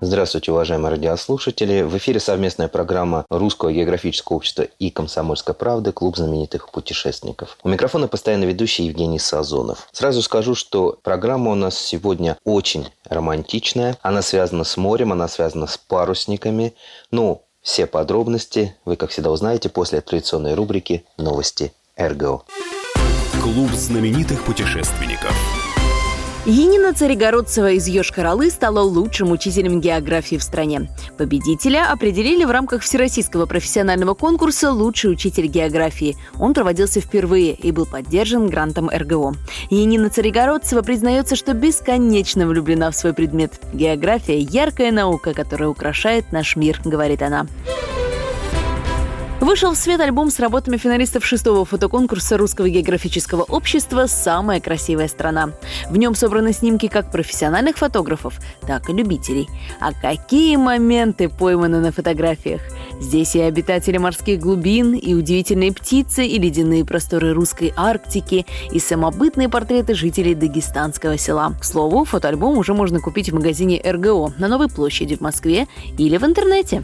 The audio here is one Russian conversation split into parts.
Здравствуйте, уважаемые радиослушатели. В эфире совместная программа Русского географического общества и Комсомольской правды «Клуб знаменитых путешественников». У микрофона постоянно ведущий Евгений Сазонов. Сразу скажу, что программа у нас сегодня очень романтичная. Она связана с морем, она связана с парусниками. Ну, все подробности вы, как всегда, узнаете после традиционной рубрики «Новости РГО». Клуб знаменитых путешественников. Енина Царегородцева из Йошкар-Олы стала лучшим учителем географии в стране. Победителя определили в рамках Всероссийского профессионального конкурса «Лучший учитель географии». Он проводился впервые и был поддержан грантом РГО. Енина Царегородцева признается, что бесконечно влюблена в свой предмет. География – яркая наука, которая украшает наш мир, говорит она. Вышел в свет альбом с работами финалистов шестого фотоконкурса Русского географического общества «Самая красивая страна». В нем собраны снимки как профессиональных фотографов, так и любителей. А какие моменты пойманы на фотографиях! Здесь и обитатели морских глубин, и удивительные птицы, и ледяные просторы русской Арктики, и самобытные портреты жителей дагестанского села. К слову, фотоальбом уже можно купить в магазине РГО на Новой площади в Москве или в интернете.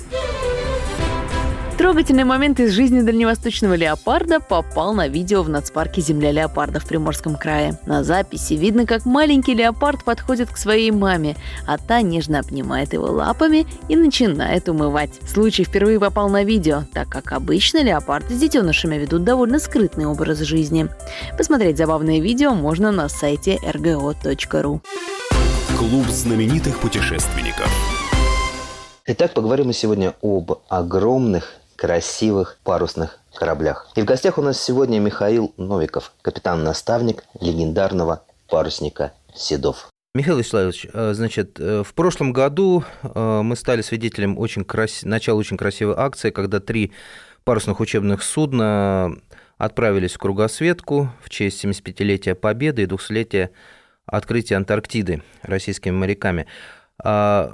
Трогательный момент из жизни дальневосточного леопарда попал на видео в нацпарке «Земля леопарда» в Приморском крае. На записи видно, как маленький леопард подходит к своей маме, а та нежно обнимает его лапами и начинает умывать. Случай впервые попал на видео, так как обычно леопарды с детенышами ведут довольно скрытный образ жизни. Посмотреть забавное видео можно на сайте rgo.ru. Клуб знаменитых путешественников. Итак, поговорим мы сегодня об огромных красивых парусных кораблях. И в гостях у нас сегодня Михаил Новиков, капитан-наставник легендарного парусника «Седов». Михаил Вячеславович, э, значит, э, в прошлом году э, мы стали свидетелем очень крас... начала очень красивой акции, когда три парусных учебных судна отправились в кругосветку в честь 75-летия Победы и 200-летия открытия Антарктиды российскими моряками. А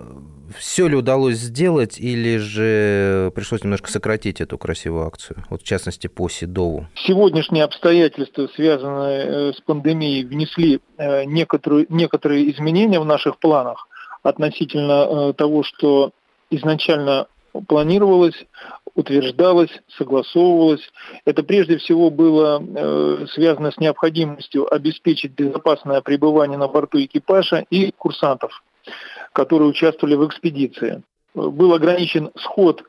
все ли удалось сделать, или же пришлось немножко сократить эту красивую акцию, вот в частности по Седову? Сегодняшние обстоятельства, связанные э, с пандемией, внесли э, некоторые, некоторые изменения в наших планах относительно э, того, что изначально планировалось, утверждалось, согласовывалось. Это прежде всего было э, связано с необходимостью обеспечить безопасное пребывание на борту экипажа и курсантов которые участвовали в экспедиции. Был ограничен сход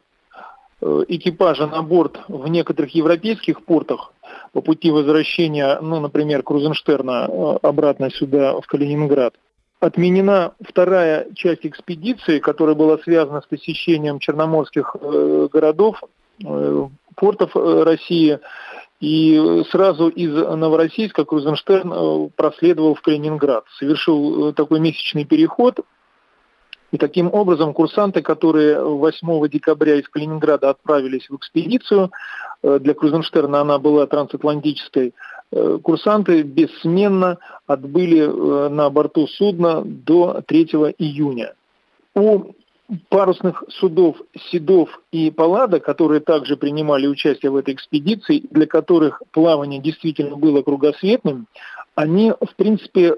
э, экипажа на борт в некоторых европейских портах по пути возвращения, ну, например, Крузенштерна э, обратно сюда, в Калининград. Отменена вторая часть экспедиции, которая была связана с посещением черноморских э, городов, портов России. И сразу из Новороссийска Крузенштерн проследовал в Калининград. Совершил такой месячный переход и таким образом курсанты, которые 8 декабря из Калининграда отправились в экспедицию, э, для Крузенштерна она была трансатлантической, э, курсанты бессменно отбыли э, на борту судна до 3 июня. У парусных судов Седов и Паллада, которые также принимали участие в этой экспедиции, для которых плавание действительно было кругосветным, они, в принципе,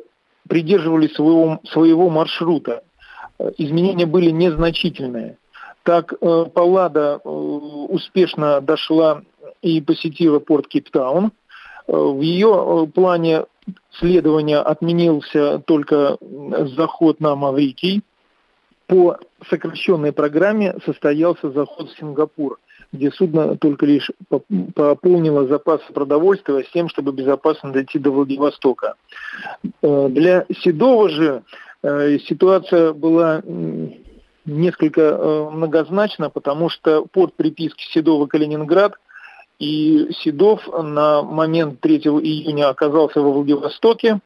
придерживались своего, своего маршрута изменения были незначительные. Так э, Паллада э, успешно дошла и посетила порт Кейптаун. Э, в ее плане следования отменился только заход на Маврикий. По сокращенной программе состоялся заход в Сингапур, где судно только лишь пополнило запасы продовольствия с тем, чтобы безопасно дойти до Владивостока. Для Седова же ситуация была несколько э, многозначна, потому что под приписки Седова-Калининград и Седов на момент 3 июня оказался во Владивостоке,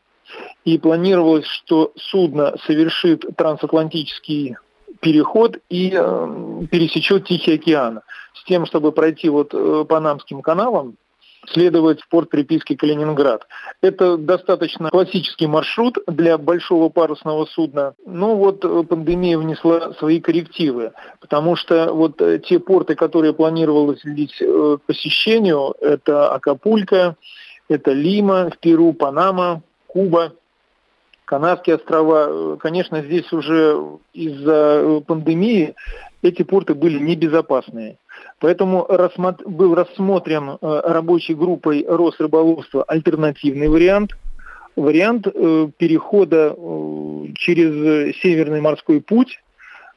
и планировалось, что судно совершит трансатлантический переход и э, пересечет Тихий океан. С тем, чтобы пройти вот э, Панамским каналом, следовать в порт приписки Калининград. Это достаточно классический маршрут для большого парусного судна. Но вот э, пандемия внесла свои коррективы, потому что вот э, те порты, которые планировалось к э, посещению, это Акапулько, это Лима в Перу, Панама, Куба, Канадские острова. Конечно, здесь уже из-за пандемии эти порты были небезопасные. Поэтому был рассмотрен э, рабочей группой Росрыболовства альтернативный вариант. Вариант э, перехода э, через Северный морской путь,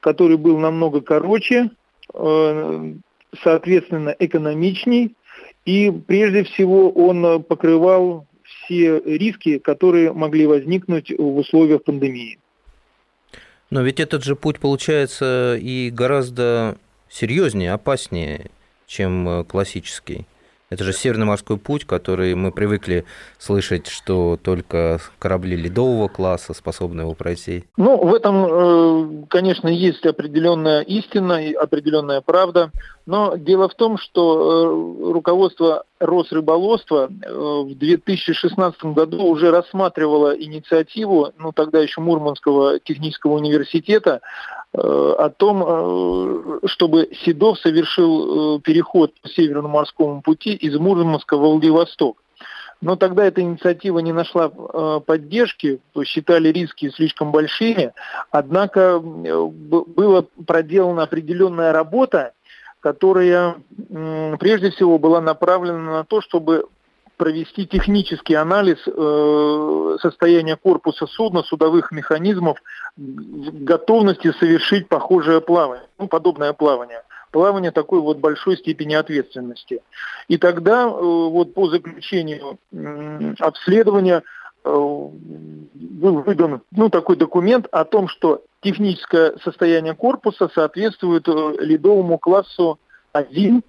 который был намного короче, соответственно, экономичней. И прежде всего он покрывал все риски, которые могли возникнуть в условиях пандемии. Но ведь этот же путь получается и гораздо серьезнее, опаснее, чем э, классический. Это же Северный морской путь, который мы привыкли слышать, что только корабли ледового класса способны его пройти. Ну, в этом, э, конечно, есть определенная истина и определенная правда. Но дело в том, что э, руководство Росрыболовства в 2016 году уже рассматривало инициативу, ну тогда еще Мурманского технического университета, о том, э, чтобы Седов совершил э, переход по Северному морскому пути из Мурманска в Владивосток. Но тогда эта инициатива не нашла поддержки, считали риски слишком большими. Однако была проделана определенная работа, которая прежде всего была направлена на то, чтобы провести технический анализ э, состояния корпуса судна, судовых механизмов, готовности совершить похожее плавание, ну, подобное плавание. Плавание такой вот большой степени ответственности. И тогда э, вот по заключению э, обследования был выдан ну, такой документ о том, что техническое состояние корпуса соответствует э, ледовому классу 1,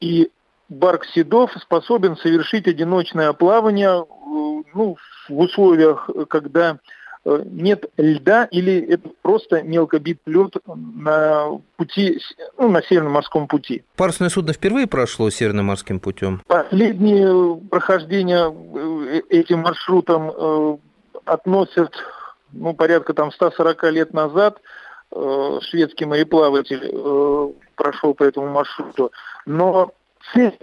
и Барк Седов способен совершить одиночное плавание э, ну, в условиях, когда э, нет льда или это просто мелкобит лед на пути, ну, на Северном морском пути. Парусное судно впервые прошло Северным морским путем? Последние прохождения э, этим маршрутом относят ну, порядка там 140 лет назад. Шведский мореплаватель прошел по этому маршруту. Но цель,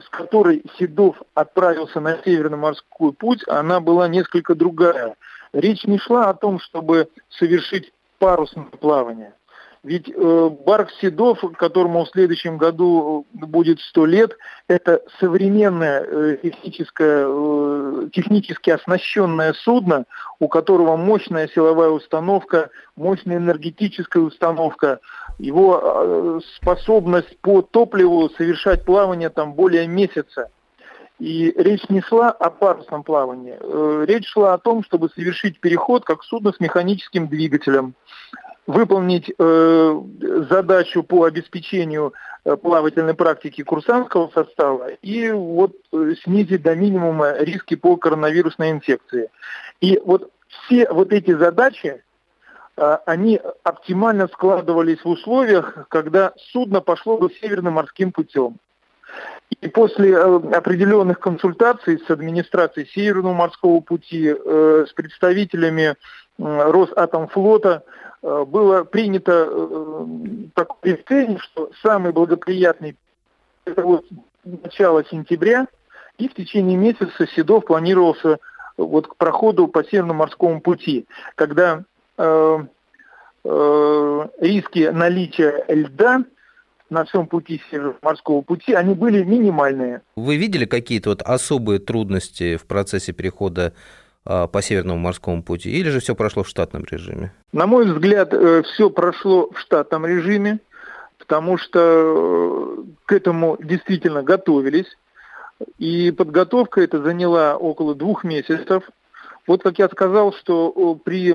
с которой Седов отправился на Северный морской путь, она была несколько другая. Речь не шла о том, чтобы совершить парусное плавание. Ведь э, Барк Седов, которому в следующем году будет сто лет, это современное э, э, технически оснащенное судно, у которого мощная силовая установка, мощная энергетическая установка, его э, способность по топливу совершать плавание там более месяца. И речь не шла о парусном плавании. Э, речь шла о том, чтобы совершить переход как судно с механическим двигателем, выполнить э, задачу по обеспечению плавательной практики курсантского состава и вот снизить до минимума риски по коронавирусной инфекции. И вот все вот эти задачи они оптимально складывались в условиях, когда судно пошло бы северным морским путем. И после э, определенных консультаций с администрацией Северного морского пути, э, с представителями Росатомфлота, э, было принято такое решение, что самый благоприятный это вот начало сентября, и в течение месяца Седов планировался вот к проходу по Северному морскому пути, когда Э, э, риски наличия льда на всем пути морского пути, они были минимальные. Вы видели какие-то вот особые трудности в процессе перехода а, по Северному морскому пути, или же все прошло в штатном режиме? На мой взгляд, э, все прошло в штатном режиме, потому что к этому действительно готовились. И подготовка это заняла около двух месяцев. Вот как я сказал, что при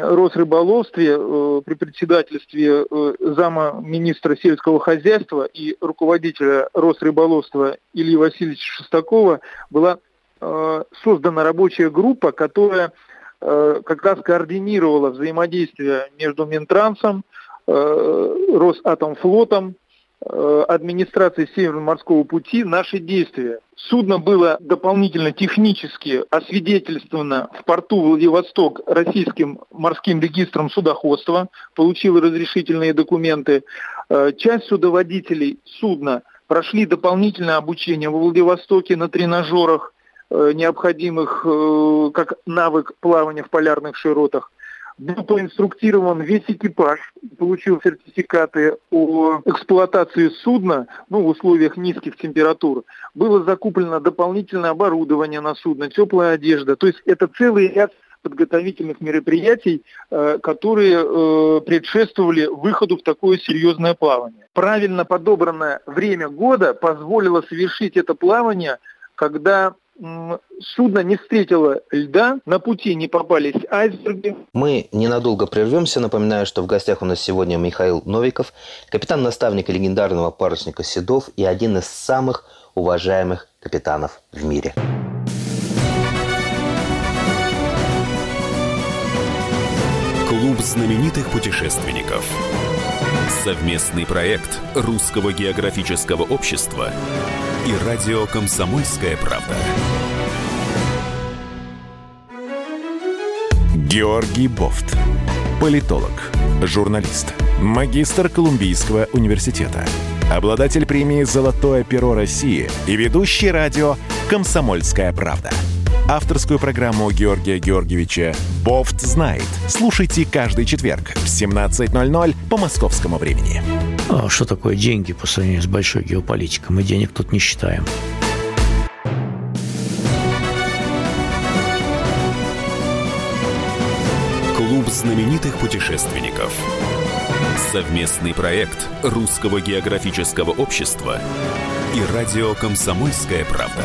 Росрыболовстве, при председательстве э, зама министра сельского хозяйства и руководителя Росрыболовства Ильи Васильевича Шестакова была э, создана рабочая группа, которая э, как раз координировала взаимодействие между Минтрансом, э, Росатомфлотом, э, администрацией Северного морского пути наши действия. Судно было дополнительно технически освидетельствовано в порту Владивосток российским морским регистром судоходства, получило разрешительные документы. Э, часть судоводителей судна прошли дополнительное обучение во Владивостоке на тренажерах, э, необходимых как навык плавания в полярных широтах. Был проинструктирован весь экипаж, получил сертификаты о эксплуатации судна ну, в условиях низких температур. Было закуплено дополнительное оборудование на судно, теплая одежда. То есть это целый ряд подготовительных мероприятий, э, которые э, предшествовали выходу в такое серьезное плавание. Правильно подобранное время года позволило совершить это плавание, когда судно не встретило льда, на пути не попались айсберги. Мы ненадолго прервемся. Напоминаю, что в гостях у нас сегодня Михаил Новиков, капитан-наставник легендарного парусника Седов и один из самых уважаемых капитанов в мире. Клуб знаменитых путешественников. Совместный проект Русского географического общества и радио «Комсомольская правда». Георгий Бофт. Политолог, журналист, магистр Колумбийского университета, обладатель премии «Золотое перо России» и ведущий радио «Комсомольская правда» авторскую программу Георгия Георгиевича «Бофт знает». Слушайте каждый четверг в 17.00 по московскому времени. А что такое деньги по сравнению с большой геополитикой? Мы денег тут не считаем. Клуб знаменитых путешественников. Совместный проект Русского географического общества и радио «Комсомольская правда».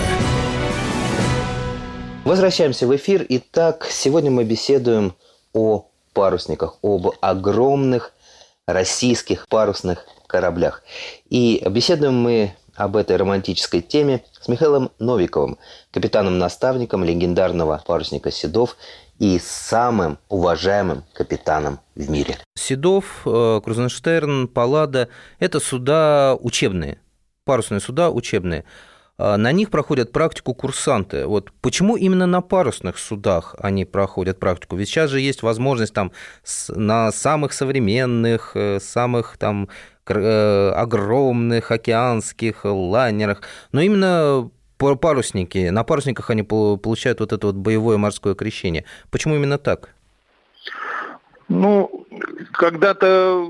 Возвращаемся в эфир. Итак, сегодня мы беседуем о парусниках, об огромных российских парусных кораблях. И беседуем мы об этой романтической теме с Михаилом Новиковым, капитаном-наставником легендарного парусника Седов и самым уважаемым капитаном в мире. Седов, э, Крузенштерн, Паллада – это суда учебные, парусные суда учебные. А, на них проходят практику курсанты. Вот почему именно на парусных судах они проходят практику? Ведь сейчас же есть возможность там на самых современных, э, самых там э, огромных океанских лайнерах, но именно парусники, на парусниках они получают вот это вот боевое морское крещение. Почему именно так? Ну, когда-то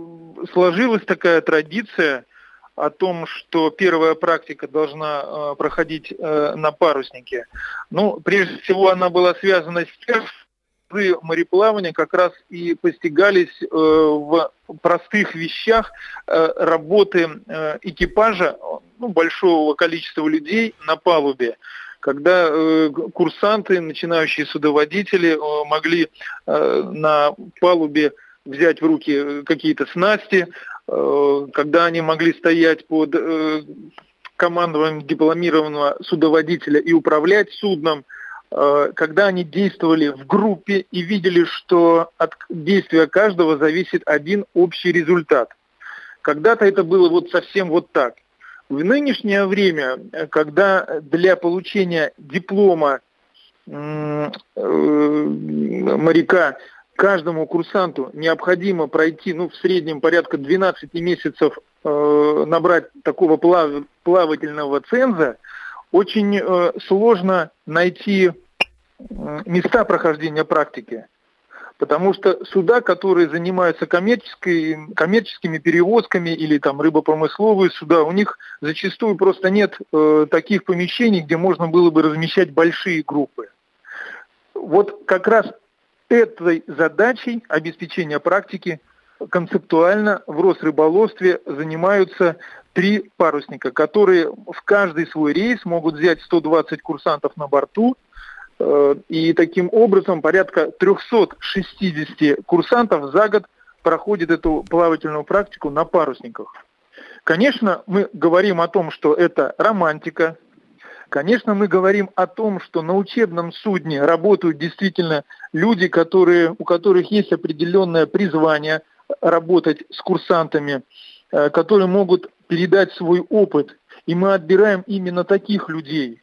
сложилась такая традиция – о том, что первая практика должна э, проходить э, на паруснике. Ну, прежде всего, она была связана с тем, что мореплавания как раз и постигались э, в простых вещах э, работы э, экипажа ну, большого количества людей на палубе когда э, курсанты, начинающие судоводители э, могли э, на палубе взять в руки какие-то снасти, Э, когда они могли стоять под э, командованием дипломированного судоводителя и управлять судном, э, когда они действовали в группе и видели, что от действия каждого зависит один общий результат. Когда-то это было вот совсем вот так. В нынешнее время, когда для получения диплома моряка каждому курсанту необходимо пройти, ну, в среднем порядка 12 месяцев э, набрать такого плав, плавательного ценза, очень э, сложно найти э, места прохождения практики. Потому что суда, которые занимаются коммерческими перевозками или там рыбопромысловые суда, у них зачастую просто нет э, таких помещений, где можно было бы размещать большие группы. Вот как раз Этой задачей обеспечения практики концептуально в Росрыболовстве занимаются три парусника, которые в каждый свой рейс могут взять 120 курсантов на борту, э, и таким образом порядка 360 курсантов за год проходит эту плавательную практику на парусниках. Конечно, мы говорим о том, что это романтика, Конечно, мы говорим о том, что на учебном судне работают действительно люди, которые, у которых есть определенное призвание работать с курсантами, э, которые могут передать свой опыт. И мы отбираем именно таких людей.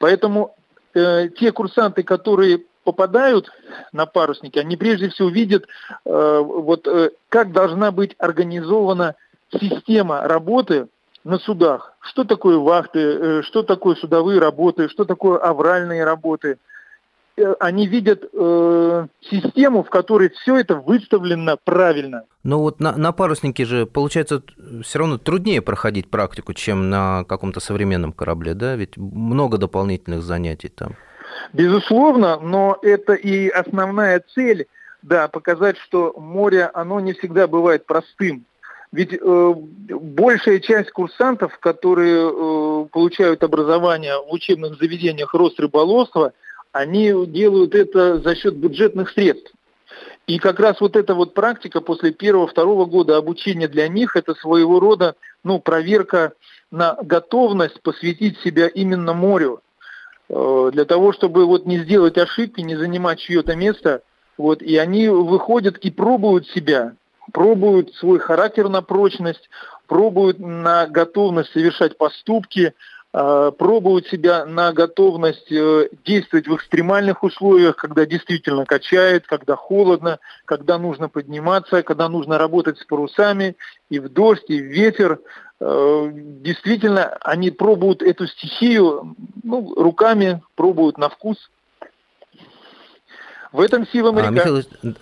Поэтому э, те курсанты, которые попадают на парусники, они прежде всего видят, э, вот, э, как должна быть организована система работы на судах. Что такое вахты, э, что такое судовые работы, что такое авральные работы. Э, они видят э, систему, в которой все это выставлено правильно. Но вот на, на паруснике же, получается, все равно труднее проходить практику, чем на каком-то современном корабле, да? Ведь много дополнительных занятий там. Безусловно, но это и основная цель, да, показать, что море, оно не всегда бывает простым. Ведь э, большая часть курсантов, которые э, получают образование в учебных заведениях Росрыболовства, они делают это за счет бюджетных средств. И как раз вот эта вот практика после первого-второго года обучения для них это своего рода ну, проверка на готовность посвятить себя именно морю. Э, для того, чтобы вот не сделать ошибки, не занимать чье-то место. Вот, и они выходят и пробуют себя пробуют свой характер на прочность, пробуют на готовность совершать поступки, а, пробуют себя на готовность э, действовать в экстремальных условиях, когда действительно качает, когда холодно, когда нужно подниматься, когда нужно работать с парусами и в дождь, и в ветер. Э, действительно, они пробуют эту стихию ну, руками, пробуют на вкус. В этом сила моряка. А, Михаил,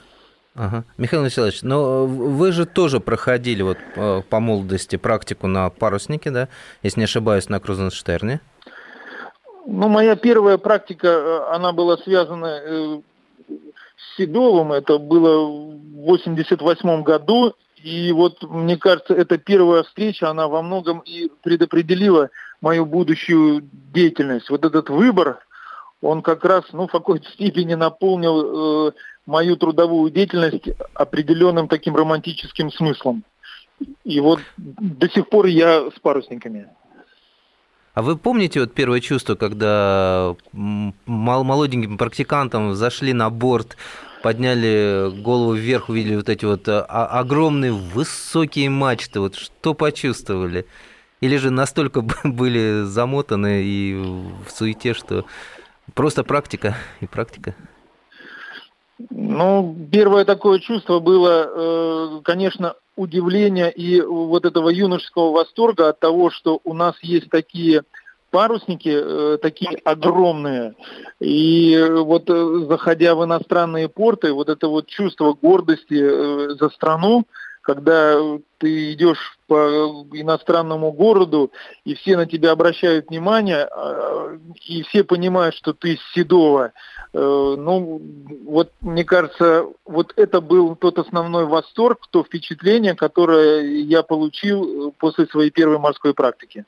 Ага. Михаил Васильевич, но вы же тоже проходили вот э, по молодости практику на паруснике, да, если не ошибаюсь, на Крузенштерне? Ну, моя первая практика, э, она была связана э, с Седовым, это было в 88 году, и вот, мне кажется, эта первая встреча, она во многом и предопределила мою будущую деятельность. Вот этот выбор, он как раз, ну, в какой-то степени наполнил э, мою трудовую деятельность определенным таким романтическим смыслом. И вот до сих пор я с парусниками. А вы помните вот первое чувство, когда молоденьким практикантам зашли на борт, подняли голову вверх, увидели вот эти вот а, огромные высокие мачты, вот что почувствовали? Или же настолько были замотаны и в суете, что просто практика и практика? Ну, первое такое чувство было, э, конечно, удивление и вот этого юношеского восторга от того, что у нас есть такие парусники, э, такие огромные. И вот э, заходя в иностранные порты, вот это вот чувство гордости за страну, когда ты идешь по иностранному городу, и все на тебя обращают внимание, и все понимают, что ты с Седова, Э, ну, вот мне кажется, вот это был тот основной восторг, то впечатление, которое я получил э, после своей первой морской практики.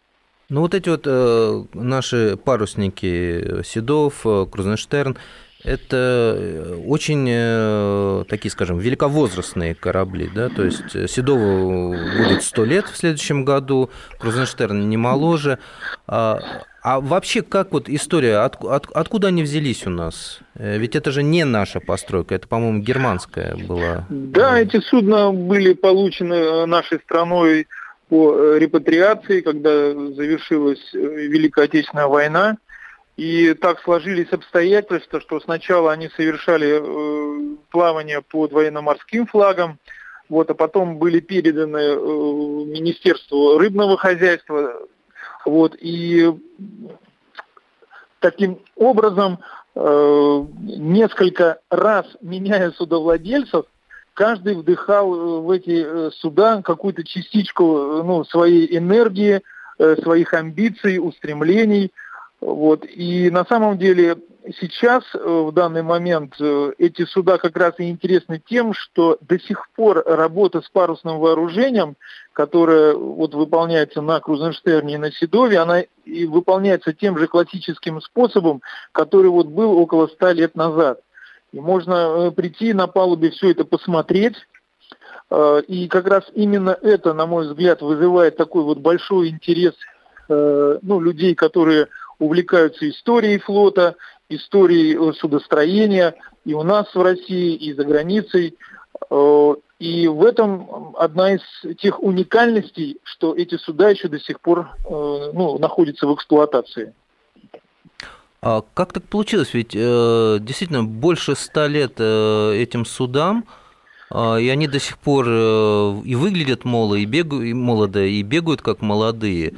Ну вот эти вот э, наши парусники Седов, э, Крузенштерн, это э, очень э, такие, скажем, великовозрастные корабли, да, то есть Седову будет 100 лет в следующем году, Крузенштерн не моложе. А, а вообще, как вот история, от, от, откуда они взялись у нас? Э, ведь это же не наша постройка, это, по-моему, германская была. Да, эти судна были получены нашей страной по репатриации, когда завершилась Великая Отечественная война. И так сложились обстоятельства, что сначала они совершали э, плавание под военно-морским флагом, вот, а потом были переданы э, Министерству рыбного хозяйства. Вот, и таким образом э, несколько раз меняя судовладельцев, каждый вдыхал э, в эти э, суда какую-то частичку э, ну, своей энергии, своих амбиций, устремлений – вот. И на самом деле сейчас, э, в данный момент, э, эти суда как раз и интересны тем, что до сих пор работа с парусным вооружением, которая вот выполняется на Крузенштерне и на Седове, она и выполняется тем же классическим способом, который вот был около ста лет назад. И можно э, прийти на палубе все это посмотреть, и как раз именно это, на мой взгляд, вызывает такой вот большой интерес ну, людей, которые увлекаются историей флота, историей э, судостроения и у нас в России, и за границей. Э, и в этом одна из тех уникальностей, что эти суда еще до сих пор э, ну, находятся в эксплуатации. А как так получилось? Ведь действительно больше ста лет этим судам, э, и они до сих пор и выглядят молодо, и бегают, и молодо, и бегают как молодые.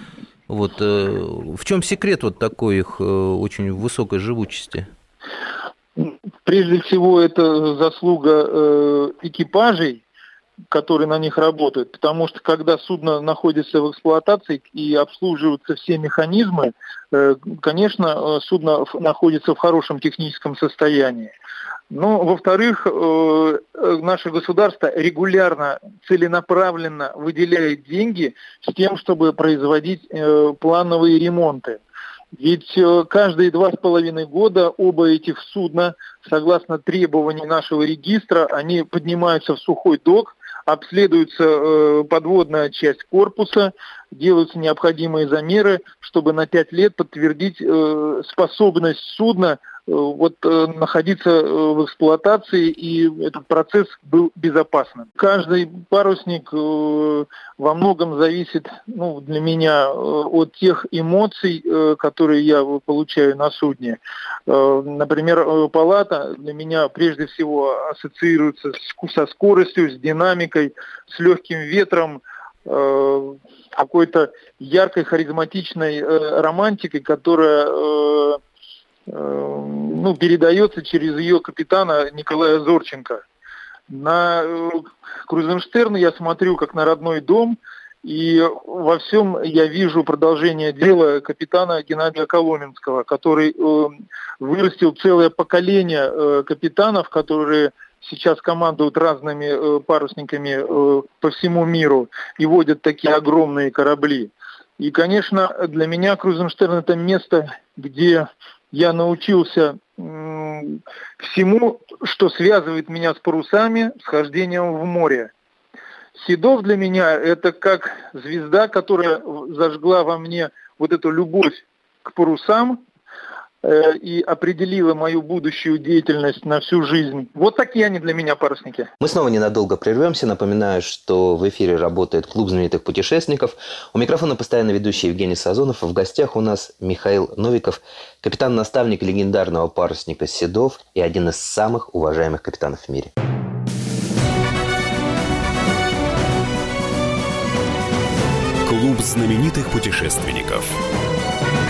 Вот э, в чем секрет вот такой их э, очень высокой живучести? Прежде всего, это заслуга э, экипажей, которые на них работают, потому что когда судно находится в эксплуатации и обслуживаются все механизмы, конечно, судно находится в хорошем техническом состоянии. Но, во-вторых, э, наше государство регулярно, целенаправленно выделяет деньги с тем, чтобы производить плановые ремонты. Ведь каждые два с половиной года оба этих судна, согласно требований нашего регистра, они поднимаются в сухой док, обследуется э, подводная часть корпуса, делаются необходимые замеры, чтобы на пять лет подтвердить э, способность судна Э, вот э, находиться э, в эксплуатации, и этот процесс был безопасным. Каждый парусник во многом зависит ну, для меня от тех эмоций, которые я получаю на судне. Например, палата для меня прежде всего ассоциируется со скоростью, с динамикой, с легким ветром, какой-то яркой, харизматичной романтикой, которая ну, передается через ее капитана Николая Зорченко. На э, Крузенштерн я смотрю как на родной дом, и во всем я вижу продолжение дела капитана Геннадия Коломенского, который э, вырастил целое поколение э, капитанов, которые сейчас командуют разными э, парусниками э, по всему миру и водят такие огромные корабли. И, конечно, для меня Крузенштерн это место, где я научился всему, что связывает меня с парусами, с хождением в море. Седов для меня это как звезда, которая зажгла во мне вот эту любовь к парусам, и определила мою будущую деятельность на всю жизнь. Вот такие они для меня парусники. Мы снова ненадолго прервемся. Напоминаю, что в эфире работает клуб знаменитых путешественников. У микрофона постоянно ведущий Евгений Сазонов. В гостях у нас Михаил Новиков, капитан-наставник легендарного парусника Седов и один из самых уважаемых капитанов в мире. Клуб знаменитых путешественников.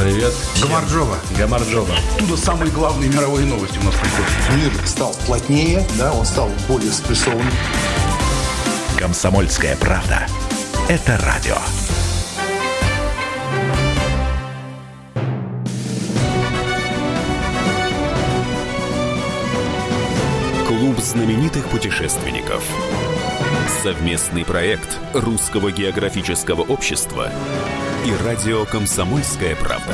Привет. Гамарджоба. Гамарджоба. Оттуда самые главные мировые новости у нас приходят. Мир стал плотнее, да, он стал более спрессованным. Комсомольская правда. Это радио. Клуб знаменитых путешественников. Совместный проект Русского географического общества и радио «Комсомольская правда».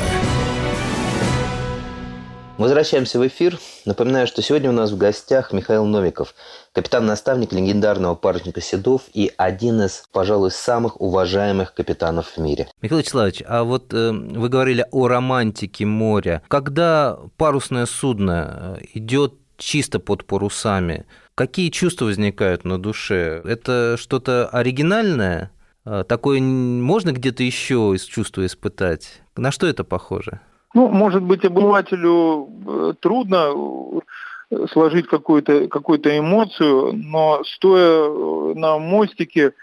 Возвращаемся в эфир. Напоминаю, что сегодня у нас в гостях Михаил Новиков, капитан-наставник легендарного парусника Седов и один из, пожалуй, самых уважаемых капитанов в мире. Михаил Вячеславович, а вот э, вы говорили о романтике моря. Когда парусное судно э, идет чисто под парусами, какие чувства возникают на душе? Это что-то оригинальное? Э, такое можно где-то еще из чувства испытать? На что это похоже? Ну, может быть, обывателю э, трудно э, сложить какую-то какую эмоцию, но стоя на мостике,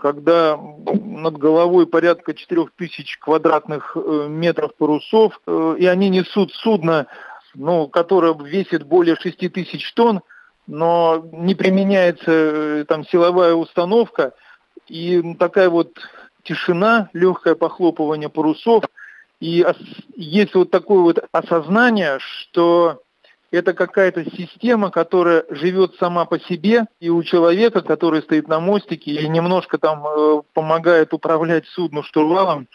когда над головой порядка 4000 квадратных метров парусов, и они несут судно, ну, которое весит более 6000 тонн, но не применяется там силовая установка, и такая вот тишина, легкое похлопывание парусов. И есть вот такое вот осознание, что это какая-то система, которая живет сама по себе, и у человека, который стоит на мостике и немножко там э, помогает управлять судну штурвалом,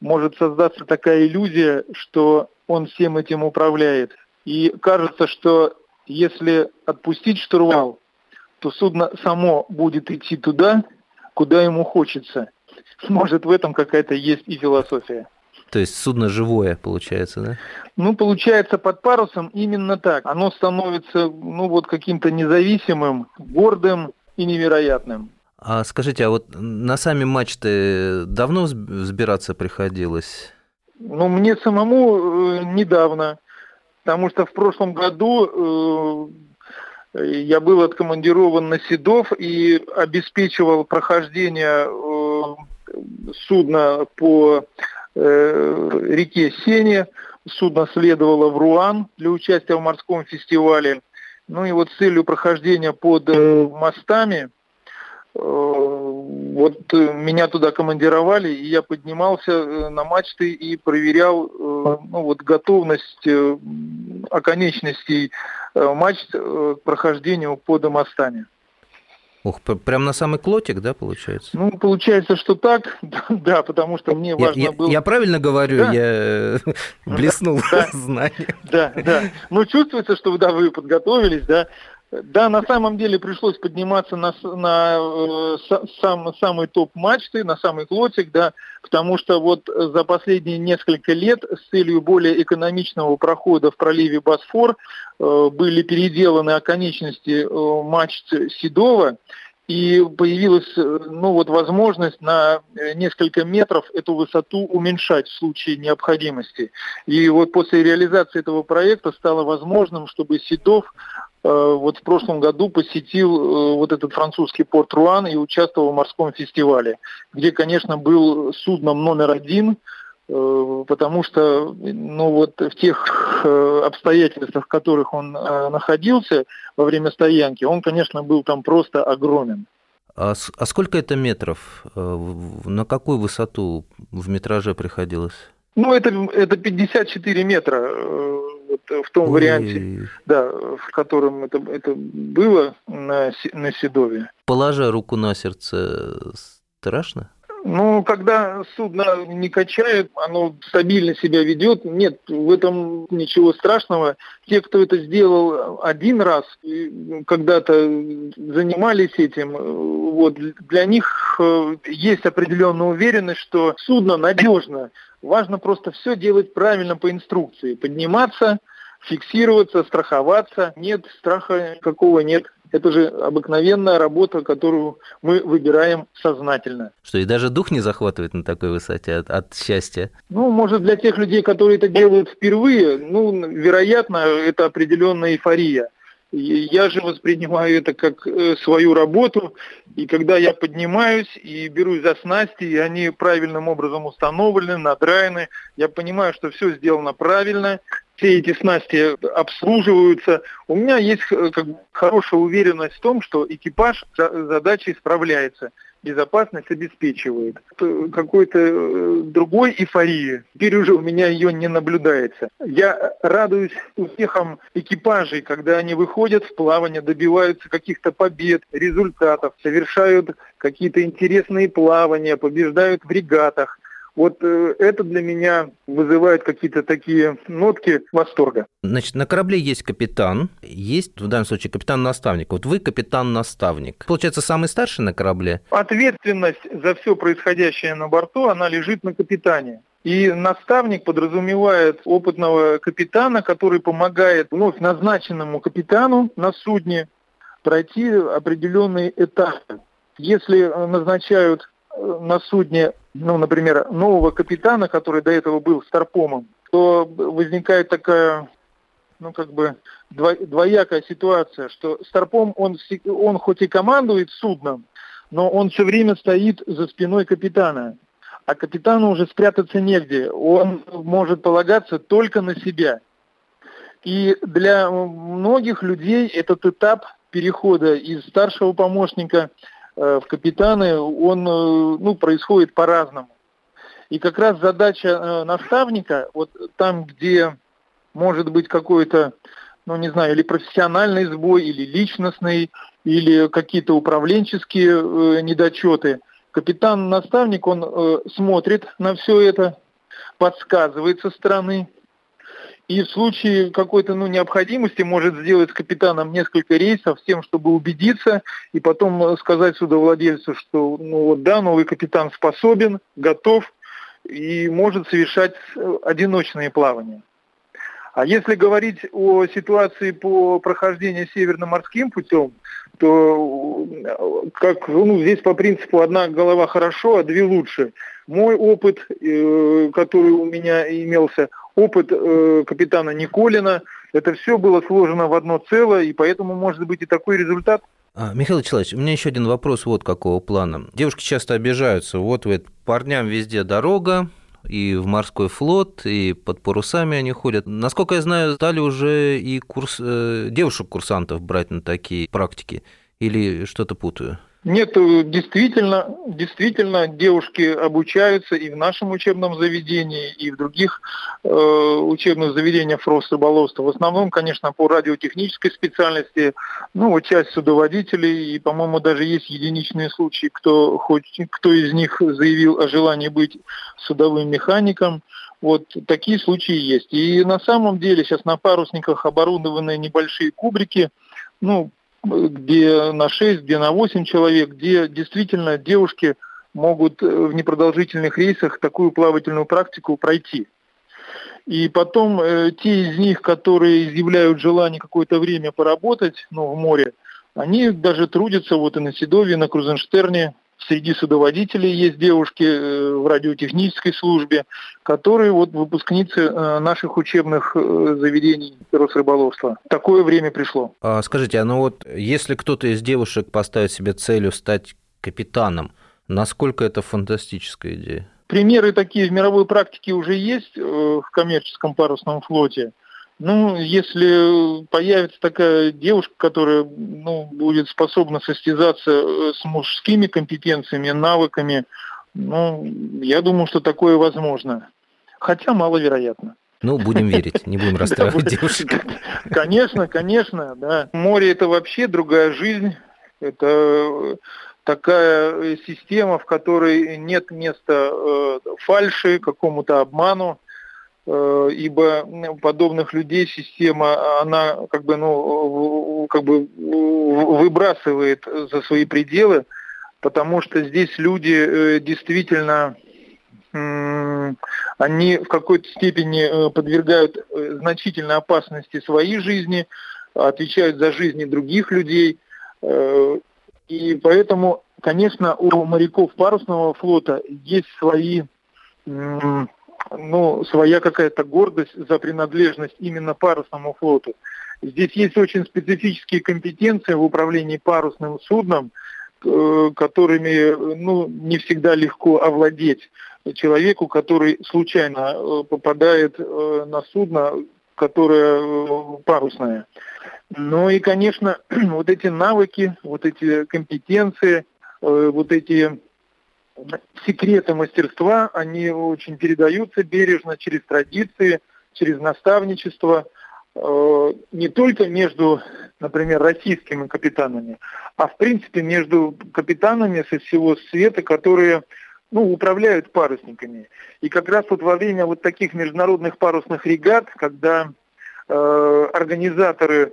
может создаться такая иллюзия, что он всем этим управляет. И кажется, что если отпустить штурвал, то судно само будет идти туда, куда ему хочется. Может, в этом какая-то есть и философия. То есть судно живое, получается, да? Ну, получается, под парусом именно так. Оно становится, ну, вот каким-то независимым, гордым и невероятным. А скажите, а вот на сами мачты давно взбираться приходилось? Ну, мне самому э, недавно, потому что в прошлом году э, я был откомандирован на Седов и обеспечивал прохождение э, судна по э, реке Сене. Судно следовало в Руан для участия в морском фестивале. Ну и вот с целью прохождения под э, мостами вот меня туда командировали, и я поднимался на мачты и проверял ну, вот, готовность оконечностей мачт к прохождению под мостами. Ух, прям на самый клотик, да, получается? Ну, получается, что так, да, потому что мне важно я, было... Я правильно говорю, да? я блеснул да, знанием. Да, да. Ну, чувствуется, что да, вы подготовились, да. Да, на самом деле пришлось подниматься на, на э, сам, самый топ мачты, на самый клотик, да, потому что вот за последние несколько лет с целью более экономичного прохода в проливе Босфор э, были переделаны оконечности э, мачт Седова, и появилась ну, вот, возможность на несколько метров эту высоту уменьшать в случае необходимости. И вот после реализации этого проекта стало возможным, чтобы Седов Э, вот в прошлом году посетил э, вот этот французский порт Руан и участвовал в морском фестивале, где, конечно, был судном номер один, э, потому что ну вот в тех обстоятельствах, в которых он находился во время стоянки, он, конечно, был там просто огромен. А, а сколько это метров? На какую высоту в метраже приходилось? Ну, это, это 54 метра вот в том Ой. варианте, да, в котором это, это было на, на Седове. Положа руку на сердце, страшно? Ну, когда судно не качает, оно стабильно себя ведет, нет, в этом ничего страшного. Те, кто это сделал один раз, когда-то занимались этим, вот, для них э, есть определенная уверенность, что судно надежно. Важно просто все делать правильно по инструкции. Подниматься, фиксироваться, страховаться. Нет, страха какого нет. Это же обыкновенная работа, которую мы выбираем сознательно. Что, и даже дух не захватывает на такой высоте от, от счастья? Ну, может, для тех людей, которые это делают впервые, ну, вероятно, это определенная эйфория. Я же воспринимаю это как э, свою работу, и когда я поднимаюсь и берусь за снасти, и они правильным образом установлены, надраены, я понимаю, что все сделано правильно, все эти снасти обслуживаются. У меня есть э, как хорошая уверенность в том, что экипаж задачей справляется безопасность обеспечивает. Какой-то э, другой эйфории теперь уже у меня ее не наблюдается. Я радуюсь успехам экипажей, когда они выходят в плавание, добиваются каких-то побед, результатов, совершают какие-то интересные плавания, побеждают в регатах. Вот э, это для меня вызывает какие-то такие нотки восторга. Значит, на корабле есть капитан, есть в данном случае капитан-наставник. Вот вы капитан-наставник. Получается, самый старший на корабле? Ответственность за все происходящее на борту, она лежит на капитане. И наставник подразумевает опытного капитана, который помогает вновь назначенному капитану на судне пройти определенные этапы. Если назначают на судне, ну, например, нового капитана, который до этого был старпомом, то возникает такая, ну, как бы двоякая ситуация, что старпом, он, он хоть и командует судном, но он все время стоит за спиной капитана. А капитану уже спрятаться негде. Он может полагаться только на себя. И для многих людей этот этап перехода из старшего помощника в капитаны, он ну, происходит по-разному. И как раз задача наставника, вот там, где может быть какой-то, ну не знаю, или профессиональный сбой, или личностный, или какие-то управленческие недочеты, капитан-наставник, он смотрит на все это, подсказывает со стороны, и в случае какой-то ну, необходимости может сделать с капитаном несколько рейсов тем, чтобы убедиться и потом э, сказать судовладельцу, что ну вот да, новый капитан способен, готов и может совершать э, одиночные плавания. А если говорить о ситуации по прохождению северно-морским путем, то э, как, ну, здесь по принципу одна голова хорошо, а две лучше. Мой опыт, который у меня имелся, опыт э, капитана Николина. Это все было сложено в одно целое, и поэтому может быть и такой результат. А, Михаил Человек, у меня еще один вопрос вот какого плана. Девушки часто обижаются. Вот вы парням везде дорога, и в морской флот, и под парусами они ходят. Насколько я знаю, стали уже и курс, э, девушек-курсантов брать на такие практики. Или что-то путаю? Нет, действительно, действительно девушки обучаются и в нашем учебном заведении, и в других э, учебных заведениях Росрыболовства. В основном, конечно, по радиотехнической специальности, ну, вот часть судоводителей, и, по-моему, даже есть единичные случаи, кто, хоть, кто из них заявил о желании быть судовым механиком. Вот такие случаи есть. И на самом деле сейчас на парусниках оборудованы небольшие кубрики, ну, где на 6, где на 8 человек, где действительно девушки могут э, в непродолжительных рейсах такую плавательную практику пройти. И потом э, те из них, которые изъявляют желание какое-то время поработать ну, в море, они даже трудятся вот и на Седове, на Крузенштерне, Среди судоводителей есть девушки э, в радиотехнической службе, которые вот выпускницы э, наших учебных э, заведений Росрыболовства. Такое время пришло. А, скажите, а ну вот если кто-то из девушек поставит себе целью стать капитаном, насколько это фантастическая идея? Примеры такие в мировой практике уже есть в коммерческом парусном флоте. Ну, если появится такая девушка, которая ну, будет способна состязаться э, с мужскими компетенциями, навыками, ну, я думаю, что такое возможно. Хотя маловероятно. Ну, будем верить, не будем расстраивать девушек. Конечно, конечно, да. Море – это вообще другая жизнь. Это такая система, в которой нет места э, фальши, какому-то обману. Э, ибо подобных людей система, она как бы, ну, как бы выбрасывает за свои пределы, потому что здесь люди э, действительно они в какой-то степени э, подвергают значительной опасности своей жизни, отвечают за жизни других людей. И поэтому, конечно, у моряков парусного флота есть свои ну, своя какая-то гордость за принадлежность именно парусному флоту. Здесь есть очень специфические компетенции в управлении парусным судном, э, которыми ну, не всегда легко овладеть человеку, который случайно э, попадает э, на судно, которое парусное. Ну и, конечно, вот эти навыки, вот эти компетенции, вот эти секреты мастерства, они очень передаются бережно через традиции, через наставничество, э, не только между, например, российскими капитанами, а в принципе между капитанами со всего света, которые ну, управляют парусниками. И как раз вот во время вот таких международных парусных регат, когда э, организаторы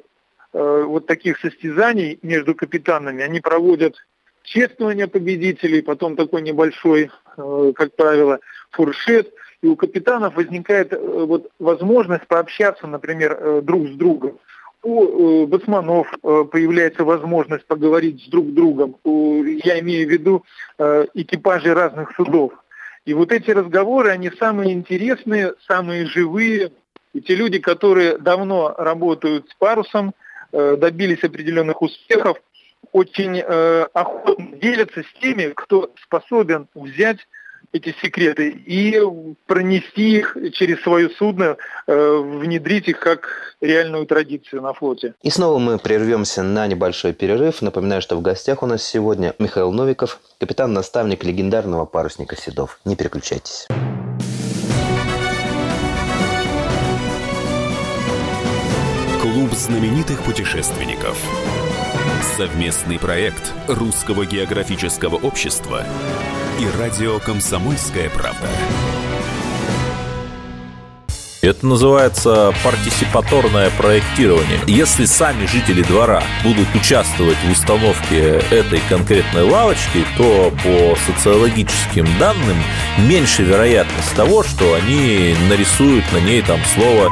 э, вот таких состязаний между капитанами, они проводят чествование победителей, потом такой небольшой, э, как правило, фуршет. И у капитанов возникает э, вот возможность пообщаться, например, э, друг с другом. У басманов появляется возможность поговорить с друг другом. Я имею в виду экипажи разных судов. И вот эти разговоры, они самые интересные, самые живые. И те люди, которые давно работают с парусом, добились определенных успехов, очень э, охотно делятся с теми, кто способен взять эти секреты и пронести их через свое судно, э, внедрить их как реальную традицию на флоте. И снова мы прервемся на небольшой перерыв. Напоминаю, что в гостях у нас сегодня Михаил Новиков, капитан-наставник легендарного парусника Седов. Не переключайтесь. Клуб знаменитых путешественников. Совместный проект Русского географического общества и радио «Комсомольская правда». Это называется партисипаторное проектирование. Если сами жители двора будут участвовать в установке этой конкретной лавочки, то по социологическим данным меньше вероятность того, что они нарисуют на ней там слово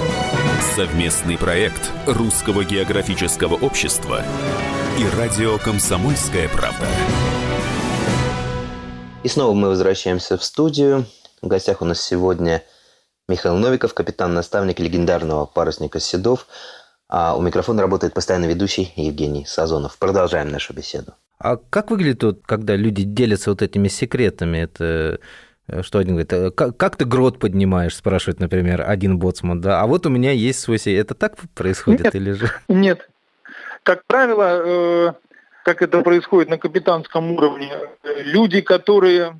Совместный проект Русского географического общества и радио «Комсомольская правда». И снова мы возвращаемся в студию. В гостях у нас сегодня Михаил Новиков, капитан-наставник легендарного парусника «Седов». А у микрофона работает постоянно ведущий Евгений Сазонов. Продолжаем нашу беседу. А как выглядит, вот, когда люди делятся вот этими секретами? Это что один говорит, «Э, как, как ты грот поднимаешь, спрашивает, например, один боцман, да, а вот у меня есть свой секрет. Это так происходит нет, или же? Нет. Как правило, э, как это происходит на капитанском уровне, люди, которые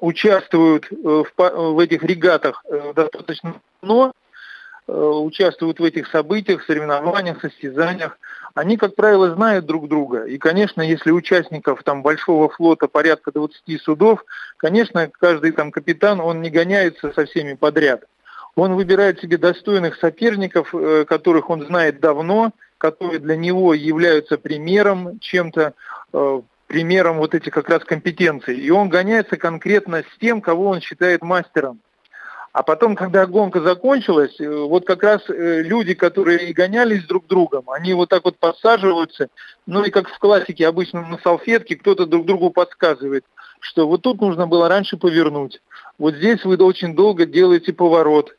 участвуют в, в этих регатах достаточно давно, участвуют в этих событиях, соревнованиях, состязаниях, они, как правило, знают друг друга. И, конечно, если участников там большого флота порядка 20 судов, конечно, каждый там капитан, он не гоняется со всеми подряд. Он выбирает себе достойных соперников, э, которых он знает давно, которые для него являются примером, чем-то э, примером вот этих как раз компетенций. И он гоняется конкретно с тем, кого он считает мастером. А потом, когда гонка закончилась, э, вот как раз э, люди, которые гонялись друг другом, они вот так вот подсаживаются, ну и как в классике обычно на салфетке, кто-то друг другу подсказывает, что вот тут нужно было раньше повернуть, вот здесь вы очень долго делаете поворот,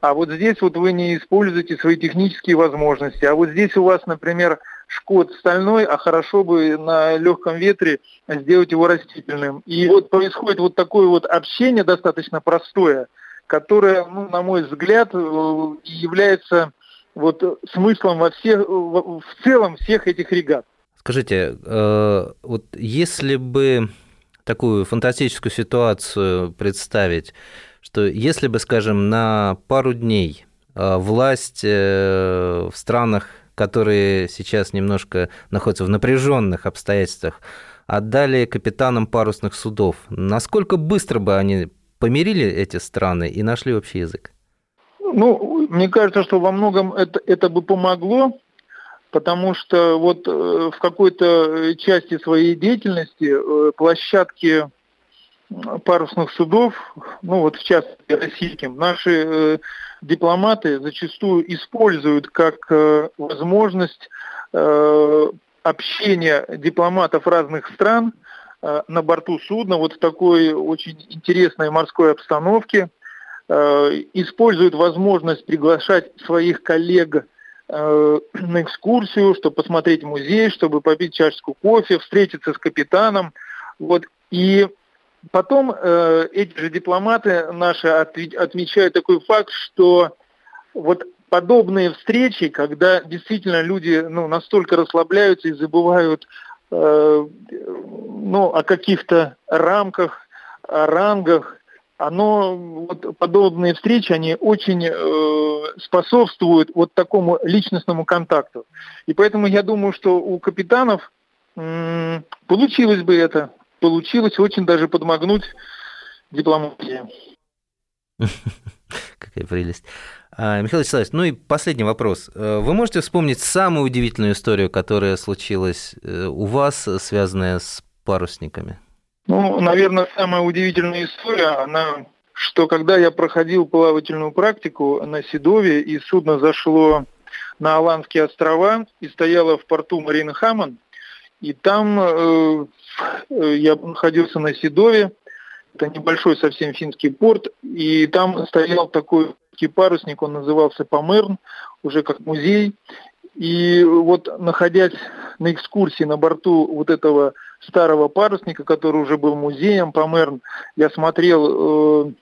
а вот здесь вот вы не используете свои технические возможности, а вот здесь у вас, например, шкот стальной, а хорошо бы на легком ветре сделать его растительным. И вот происходит вот такое вот общение достаточно простое – которая, ну, на мой взгляд, э, является вот смыслом во всех, в целом всех этих регат. Скажите, э, вот если бы такую фантастическую ситуацию представить, что если бы, скажем, на пару дней э, власть в странах, которые сейчас немножко находятся в напряженных обстоятельствах, отдали капитанам парусных судов, насколько быстро бы они помирили эти страны и нашли общий язык? Ну, мне кажется, что во многом это, это бы помогло, потому что вот э, в какой-то части своей деятельности э, площадки парусных судов, ну вот в частности российским, наши э, дипломаты зачастую используют как возможность общения дипломатов разных стран – на борту судна вот в такой очень интересной морской обстановке, э, используют возможность приглашать своих коллег э, на экскурсию, чтобы посмотреть музей, чтобы попить чашечку кофе, встретиться с капитаном. Вот. И потом эти же дипломаты наши отмечают такой факт, что вот подобные встречи, когда действительно люди ну, настолько расслабляются и забывают Э, ну, о каких-то рамках, о рангах, оно, вот подобные встречи, они очень э, способствуют вот такому личностному контакту. И поэтому я думаю, что у капитанов э, получилось бы это, получилось очень даже подмогнуть дипломатии. Какая прелесть. А, Михаил Вячеславович, ну и последний вопрос. Э, вы можете вспомнить самую удивительную историю, которая случилась э, у вас, связанная с парусниками? Ну, наверное, самая удивительная история, она что когда я проходил плавательную практику на Седове, и судно зашло на Аландские острова и стояло в порту Марин Хаммон, и там э, я находился на Седове, это небольшой совсем финский порт, и там стоял такой парусник, он назывался Померн, уже как музей. И вот находясь на экскурсии на борту вот этого старого парусника, который уже был музеем Померн, я смотрел э,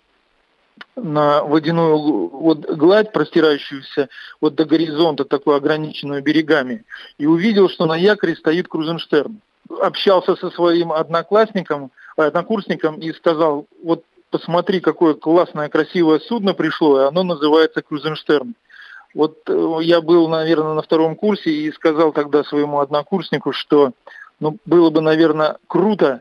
на водяную вот, гладь, простирающуюся вот до горизонта, такую ограниченную берегами, и увидел, что на якоре стоит Крузенштерн. Общался со своим одноклассником, однокурсником и сказал, вот посмотри, какое классное, красивое судно пришло, и оно называется Крузенштерн. Вот э, я был, наверное, на втором курсе и сказал тогда своему однокурснику, что ну, было бы, наверное, круто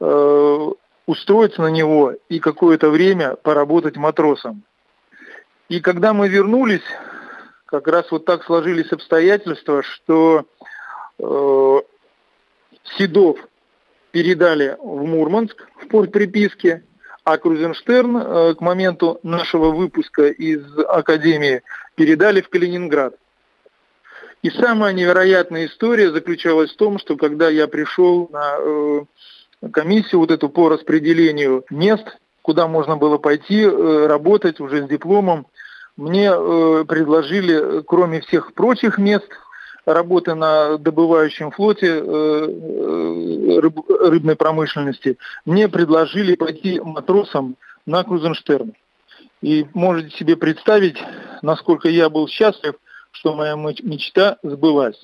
э, устроиться на него и какое-то время поработать матросом. И когда мы вернулись, как раз вот так сложились обстоятельства, что э, Седов передали в Мурманск, в порт приписки, а Крузенштерн э, к моменту нашего выпуска из Академии передали в Калининград. И самая невероятная история заключалась в том, что когда я пришел на э, комиссию вот эту по распределению мест, куда можно было пойти э, работать уже с дипломом, мне предложили, кроме всех прочих мест, работы на добывающем флоте э, э, рыб, рыбной промышленности, мне предложили пойти матросом на Крузенштерн. И можете себе представить, насколько я был счастлив, что моя мечта сбылась.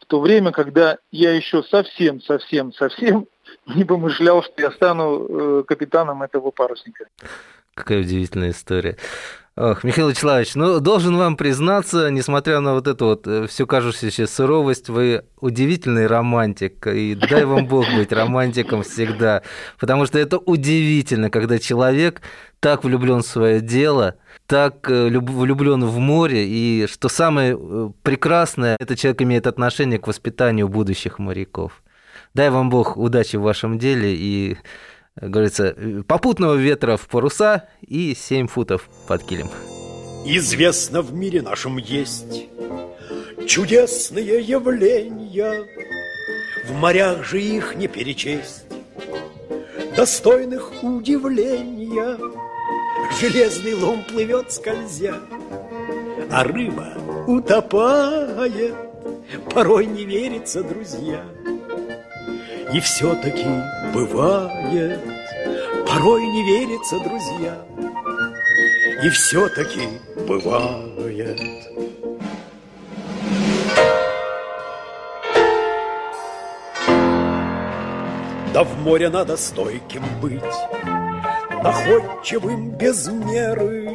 В то время, когда я еще совсем, совсем, совсем не помышлял, что я стану э, капитаном этого парусника. Какая удивительная история. Ох, Михаил Вячеславович, ну, должен вам признаться, несмотря на вот эту вот э, всю кажущуюся суровость, вы удивительный романтик, и дай вам Бог быть романтиком всегда, потому что это удивительно, когда человек так влюблен в свое дело, так э, влюблен в море, и что самое э, прекрасное, это человек имеет отношение к воспитанию будущих моряков. Дай вам Бог удачи в вашем деле и говорится, попутного ветра в паруса и 7 футов под килем. Известно в мире нашем есть чудесные явления, В морях же их не перечесть, достойных удивления. Железный лом плывет скользя, а рыба утопает, порой не верится, друзья. И все-таки бывает, порой не верится, друзья, И все-таки бывает. Да в море надо стойким быть, Находчивым без меры,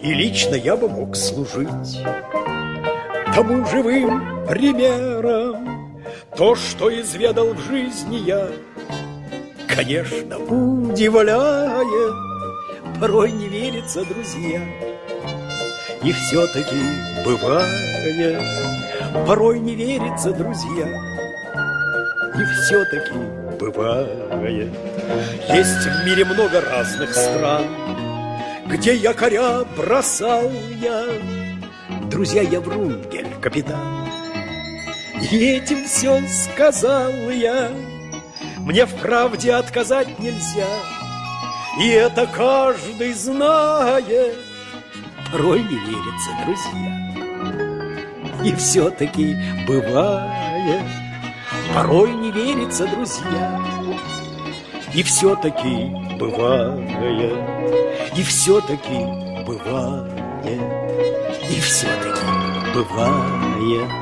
И лично я бы мог служить Тому живым примером, то, что изведал в жизни я, Конечно, удивляет, Порой не верится, друзья. И все-таки бывает, Порой не верится, друзья. И все-таки бывает. Есть в мире много разных стран, Где якоря бросал я. Друзья, я Врунгель, капитан, и этим все сказал я. Мне в правде отказать нельзя. И это каждый знает. Порой не верится, друзья. И все-таки бывает. Порой не верится, друзья. И все-таки бывает. И все-таки бывает. И все-таки бывает